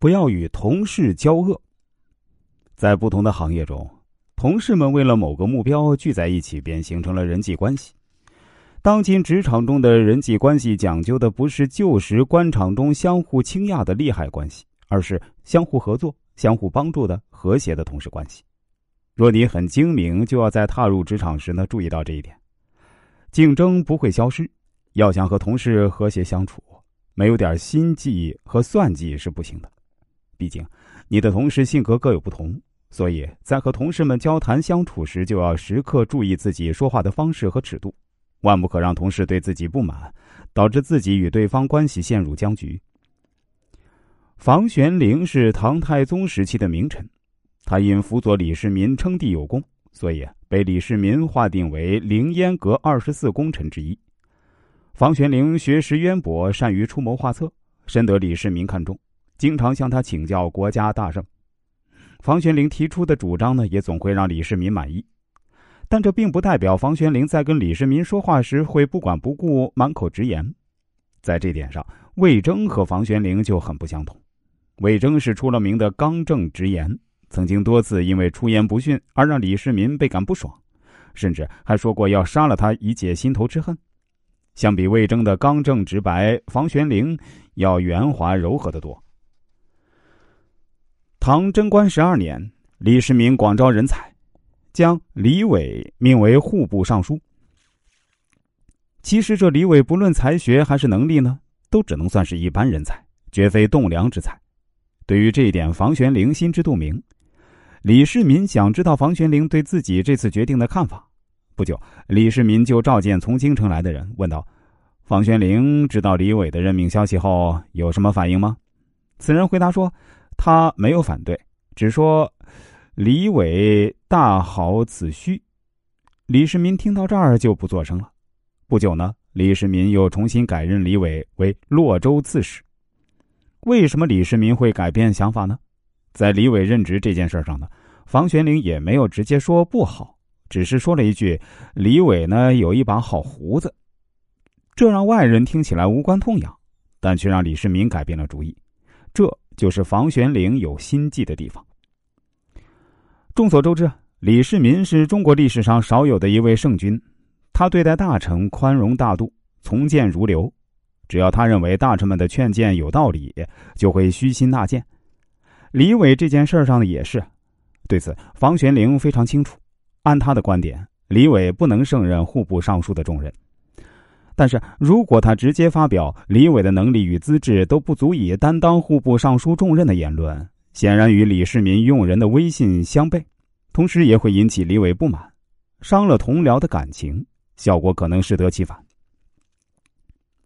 不要与同事交恶。在不同的行业中，同事们为了某个目标聚在一起，便形成了人际关系。当今职场中的人际关系讲究的不是旧时官场中相互倾轧的利害关系，而是相互合作、相互帮助的和谐的同事关系。若你很精明，就要在踏入职场时呢注意到这一点。竞争不会消失，要想和同事和谐相处，没有点心计和算计是不行的。毕竟，你的同事性格各有不同，所以在和同事们交谈相处时，就要时刻注意自己说话的方式和尺度。万不可让同事对自己不满，导致自己与对方关系陷入僵局。房玄龄是唐太宗时期的名臣，他因辅佐李世民称帝有功，所以被李世民划定为凌烟阁二十四功臣之一。房玄龄学识渊博，善于出谋划策，深得李世民看重，经常向他请教国家大政。房玄龄提出的主张呢，也总会让李世民满意。但这并不代表房玄龄在跟李世民说话时会不管不顾、满口直言。在这点上，魏征和房玄龄就很不相同。魏征是出了名的刚正直言，曾经多次因为出言不逊而让李世民倍感不爽，甚至还说过要杀了他以解心头之恨。相比魏征的刚正直白，房玄龄要圆滑柔和的多。唐贞观十二年，李世民广招人才。将李伟命为户部尚书。其实这李伟不论才学还是能力呢，都只能算是一般人才，绝非栋梁之才。对于这一点，房玄龄心知肚明。李世民想知道房玄龄对自己这次决定的看法。不久，李世民就召见从京城来的人，问道：“房玄龄知道李伟的任命消息后有什么反应吗？”此人回答说：“他没有反对，只说。”李伟大好此需，李世民听到这儿就不作声了。不久呢，李世民又重新改任李伟为洛州刺史。为什么李世民会改变想法呢？在李伟任职这件事上呢，房玄龄也没有直接说不好，只是说了一句：“李伟呢有一把好胡子。”这让外人听起来无关痛痒，但却让李世民改变了主意。这就是房玄龄有心计的地方。众所周知，李世民是中国历史上少有的一位圣君。他对待大臣宽容大度，从谏如流。只要他认为大臣们的劝谏有道理，就会虚心纳谏。李伟这件事上的，也是。对此，房玄龄非常清楚。按他的观点，李伟不能胜任户部尚书的重任。但是如果他直接发表李伟的能力与资质都不足以担当户部尚书重任的言论，显然与李世民用人的威信相悖，同时也会引起李伟不满，伤了同僚的感情，效果可能适得其反。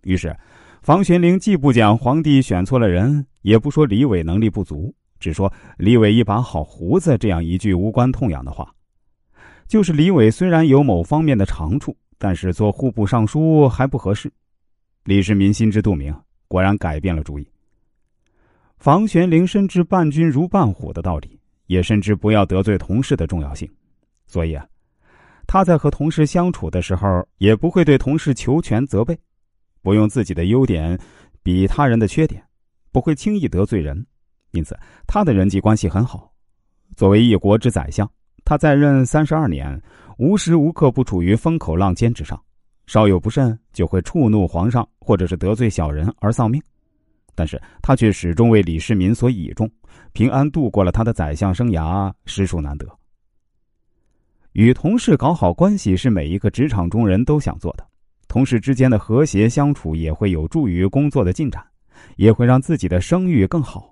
于是，房玄龄既不讲皇帝选错了人，也不说李伟能力不足，只说李伟一把好胡子这样一句无关痛痒的话。就是李伟虽然有某方面的长处，但是做户部尚书还不合适。李世民心知肚明，果然改变了主意。房玄龄深知伴君如伴虎的道理，也深知不要得罪同事的重要性，所以啊，他在和同事相处的时候，也不会对同事求全责备，不用自己的优点比他人的缺点，不会轻易得罪人，因此他的人际关系很好。作为一国之宰相，他在任三十二年，无时无刻不处于风口浪尖之上，稍有不慎就会触怒皇上，或者是得罪小人而丧命。但是他却始终为李世民所倚重，平安度过了他的宰相生涯，实属难得。与同事搞好关系是每一个职场中人都想做的，同事之间的和谐相处也会有助于工作的进展，也会让自己的声誉更好。